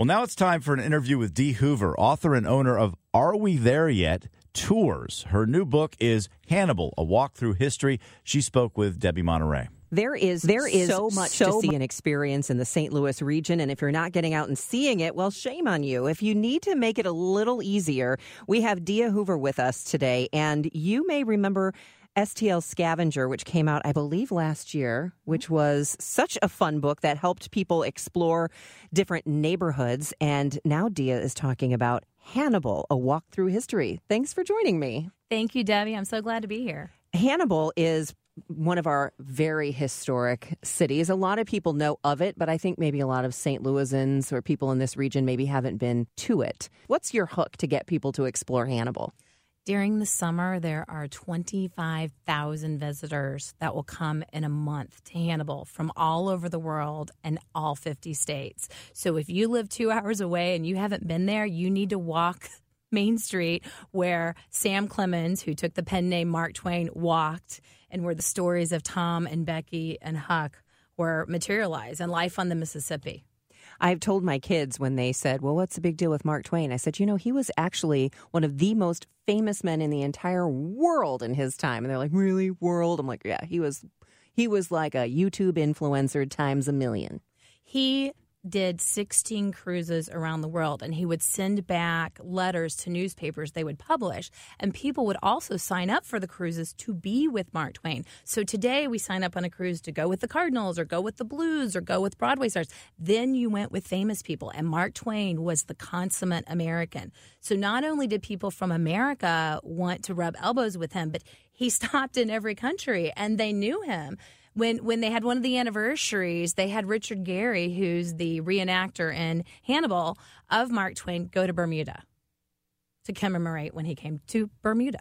Well, now it's time for an interview with Dee Hoover, author and owner of Are We There Yet? Tours. Her new book is Hannibal, a walk through history. She spoke with Debbie Monterey. There is There is so much so to see and experience in the St. Louis region, and if you're not getting out and seeing it, well, shame on you. If you need to make it a little easier, we have Dia Hoover with us today, and you may remember STL Scavenger, which came out, I believe, last year, which mm-hmm. was such a fun book that helped people explore different neighborhoods. And now Dia is talking about Hannibal, a walk through history. Thanks for joining me. Thank you, Debbie. I'm so glad to be here. Hannibal is one of our very historic cities. A lot of people know of it, but I think maybe a lot of St. Louisans or people in this region maybe haven't been to it. What's your hook to get people to explore Hannibal? During the summer, there are 25,000 visitors that will come in a month to Hannibal from all over the world and all 50 states. So if you live two hours away and you haven't been there, you need to walk Main Street where Sam Clemens, who took the pen name Mark Twain, walked and where the stories of Tom and Becky and Huck were materialized and life on the Mississippi. I've told my kids when they said, Well, what's the big deal with Mark Twain? I said, You know, he was actually one of the most famous men in the entire world in his time. And they're like, Really? World? I'm like, Yeah, he was. He was like a YouTube influencer times a million. He did 16 cruises around the world and he would send back letters to newspapers they would publish and people would also sign up for the cruises to be with Mark Twain. So today we sign up on a cruise to go with the Cardinals or go with the Blues or go with Broadway stars. Then you went with famous people and Mark Twain was the consummate American. So not only did people from America want to rub elbows with him, but he stopped in every country and they knew him when when they had one of the anniversaries, they had Richard Garey, who's the reenactor in Hannibal of Mark Twain, go to Bermuda to commemorate when he came to Bermuda.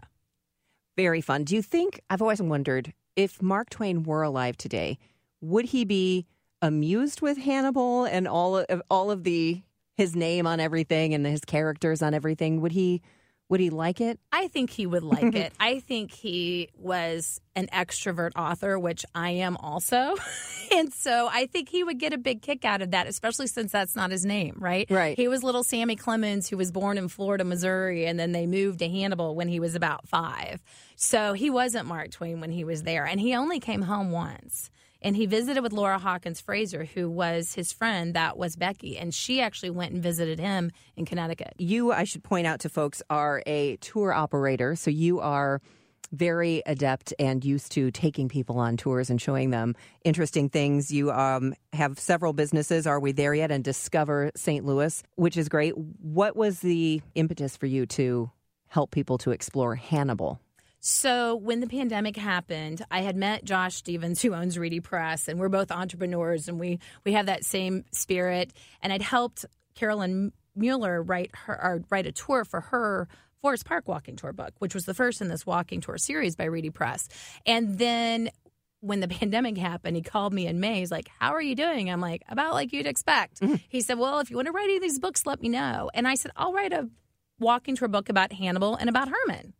Very fun. Do you think, I've always wondered, if Mark Twain were alive today, would he be amused with Hannibal and all of all of the his name on everything and his characters on everything? Would he would he like it? I think he would like it. I think he was an extrovert author, which I am also. and so I think he would get a big kick out of that, especially since that's not his name, right? Right. He was little Sammy Clemens, who was born in Florida, Missouri, and then they moved to Hannibal when he was about five. So he wasn't Mark Twain when he was there. And he only came home once. And he visited with Laura Hawkins Frazer, who was his friend, that was Becky. And she actually went and visited him in Connecticut. You, I should point out to folks, are a tour operator. So you are very adept and used to taking people on tours and showing them interesting things. You um, have several businesses. Are we there yet? And Discover St. Louis, which is great. What was the impetus for you to help people to explore Hannibal? So when the pandemic happened, I had met Josh Stevens, who owns Reedy Press, and we're both entrepreneurs, and we we have that same spirit. And I'd helped Carolyn Mueller write her or write a tour for her Forest Park walking tour book, which was the first in this walking tour series by Reedy Press. And then when the pandemic happened, he called me in May. He's like, How are you doing? I'm like, About like you'd expect. Mm-hmm. He said, Well, if you want to write any of these books, let me know. And I said, I'll write a walking tour book about Hannibal and about Hermann.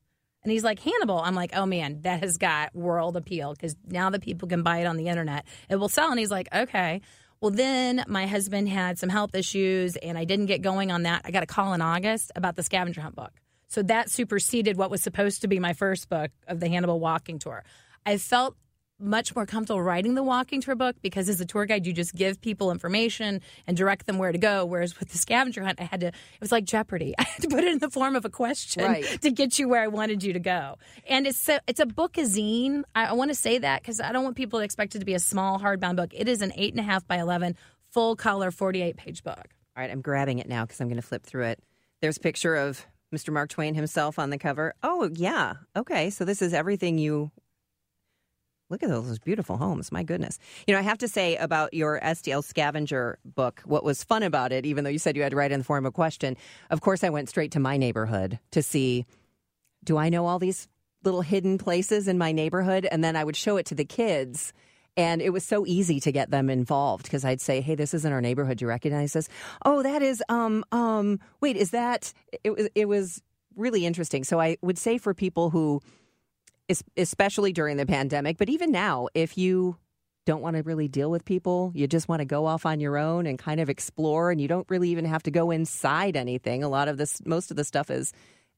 And he's like, Hannibal. I'm like, oh man, that has got world appeal because now that people can buy it on the internet, it will sell. And he's like, okay. Well, then my husband had some health issues and I didn't get going on that. I got a call in August about the scavenger hunt book. So that superseded what was supposed to be my first book of the Hannibal walking tour. I felt much more comfortable writing the walking tour book because as a tour guide you just give people information and direct them where to go whereas with the scavenger hunt i had to it was like jeopardy i had to put it in the form of a question Right. to get you where i wanted you to go and it's a, it's a bookazine i, I want to say that because i don't want people to expect it to be a small hardbound book it is an eight and a half by 11 full color 48 page book All right, I'm grabbing it now because I'm going to flip through it. There's a picture of Mr. Mark Twain himself on the cover. Oh, yeah. Okay, so this is everything you look at those beautiful homes. My goodness. You know, I have to say about your STL scavenger book, what was fun about it, even though you said you had to write in the form of a question, of course, I went straight to my neighborhood to see do I know all these little hidden places in my neighborhood? And then I would show it to the kids. And it was so easy to get them involved because I'd say, "Hey, this is in our neighborhood. Do you recognize this?" Oh, that is. Um. Um. Wait, is that? It was. It was really interesting. So I would say for people who, especially during the pandemic, but even now, if you don't want to really deal with people, you just want to go off on your own and kind of explore, and you don't really even have to go inside anything. A lot of this, most of the stuff is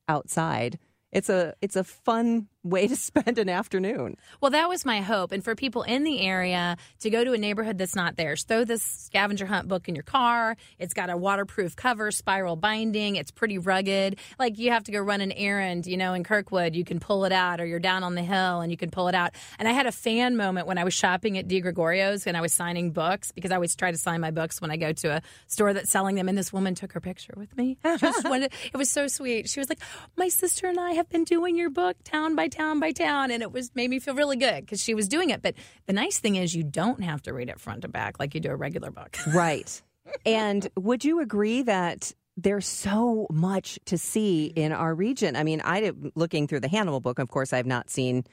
outside it's a it's a fun way to spend an afternoon. Well, that was my hope, and for people in the area to go to a neighborhood that's not theirs. Throw this scavenger hunt book in your car. It's got a waterproof cover, spiral binding. It's pretty rugged. Like you have to go run an errand, you know, in Kirkwood, you can pull it out, or you're down on the hill and you can pull it out. And I had a fan moment when I was shopping at DiGregorio's and I was signing books because I always try to sign my books when I go to a store that's selling them. And this woman took her picture with me. Wanted, it was so sweet. She was like, "My sister and I have been doing your book town by town by town, and it was made me feel really good because she was doing it. But the nice thing is, you don't have to read it front to back like you do a regular book. Right. and would you agree that there's so much to see in our region? I mean, I looking through the Hannibal book. Of course, I've not seen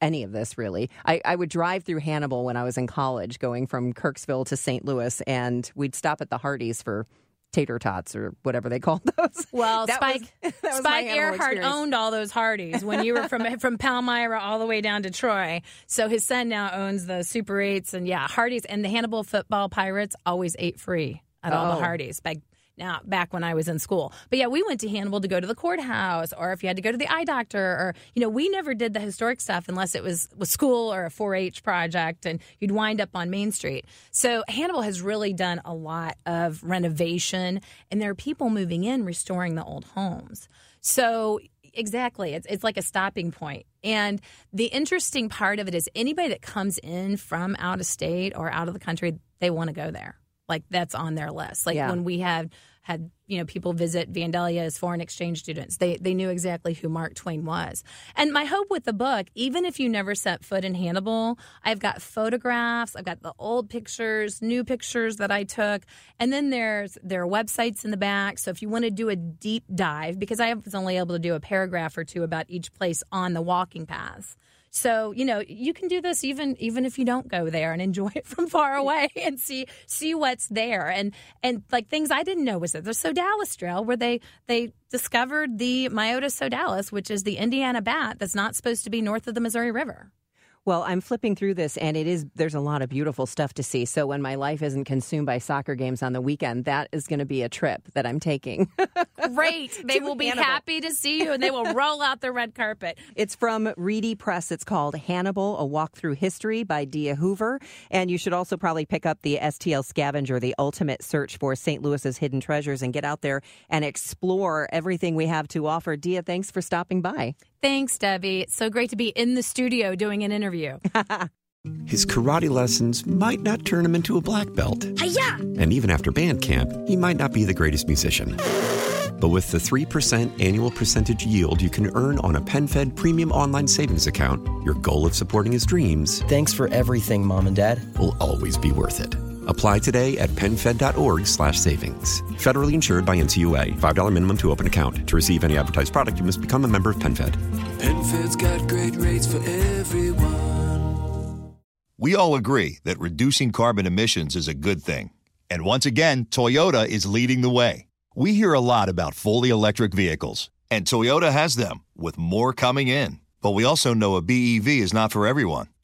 any of this really. I, I, would drive through Hannibal when I was in college, going from Kirksville to St. Louis, and we'd stop at the Hardee's for tater tots or whatever they called those. Well, that Spike was, Spike Earhart experience. owned all those Hardee's when you were from from Palmyra all the way down to Troy. So his son now owns the Super Eights and yeah, Hardee's and the Hannibal Football Pirates always ate free at all the oh. Hardee's. Back now back when I was in school. But yeah, we went to Hannibal to go to the courthouse or if you had to go to the eye doctor or you know, we never did the historic stuff unless it was with school or a 4-H project and you'd wind up on Main Street. So Hannibal has really done a lot of renovation and there are people moving in restoring the old homes. So exactly it's, it's like a stopping point and the interesting part of it is anybody that comes in from out of state or out of the country they want to go there like that's on their list. Like yeah. when we had had you know people visit Vandalia as foreign exchange students, they they knew exactly who Mark Twain was. And my hope with the book, even if you never set foot in Hannibal, I've got photographs, I've got the old pictures, new pictures that I took, and then there's there are websites in the back. So if you want to do a deep dive, because I was only able to do a paragraph or two about each place on the walking paths. So you know you can do this even even if you don't go there and enjoy it from far away and see see what's there and and like things I didn't know was that the Sodalis Trail where they they discovered the Myotis sodalis, which is the Indiana bat that's not supposed to be north of the Missouri River. Well, I'm flipping through this, and it is there's a lot of beautiful stuff to see. So when my life isn't consumed by soccer games on the weekend, that is going to be a trip that I'm taking. Great, they will be Hannibal. happy to see you, and they will roll out the red carpet. It's from Reedy Press. It's called Hannibal: A Walk Through History by Dia Hoover, and you should also probably pick up the STL Scavenger, the ultimate search for St. Louis's hidden treasures, and get out there and explore everything we have to offer. Dia, thanks for stopping by. Thanks, Debbie. It's so great to be in the studio doing an interview. His karate lessons might not turn him into a black belt. Hi-ya! And even after band camp, he might not be the greatest musician. But with the 3% annual percentage yield you can earn on a PenFed premium online savings account, your goal of supporting his dreams. Thanks for everything, Mom and Dad. Will always be worth it. Apply today at PenFed.org slash savings. Federally insured by NCUA. $5 minimum to open account. To receive any advertised product, you must become a member of PenFed. PenFed's got great rates for everyone. We all agree that reducing carbon emissions is a good thing. And once again, Toyota is leading the way. We hear a lot about fully electric vehicles, and Toyota has them, with more coming in. But we also know a BEV is not for everyone,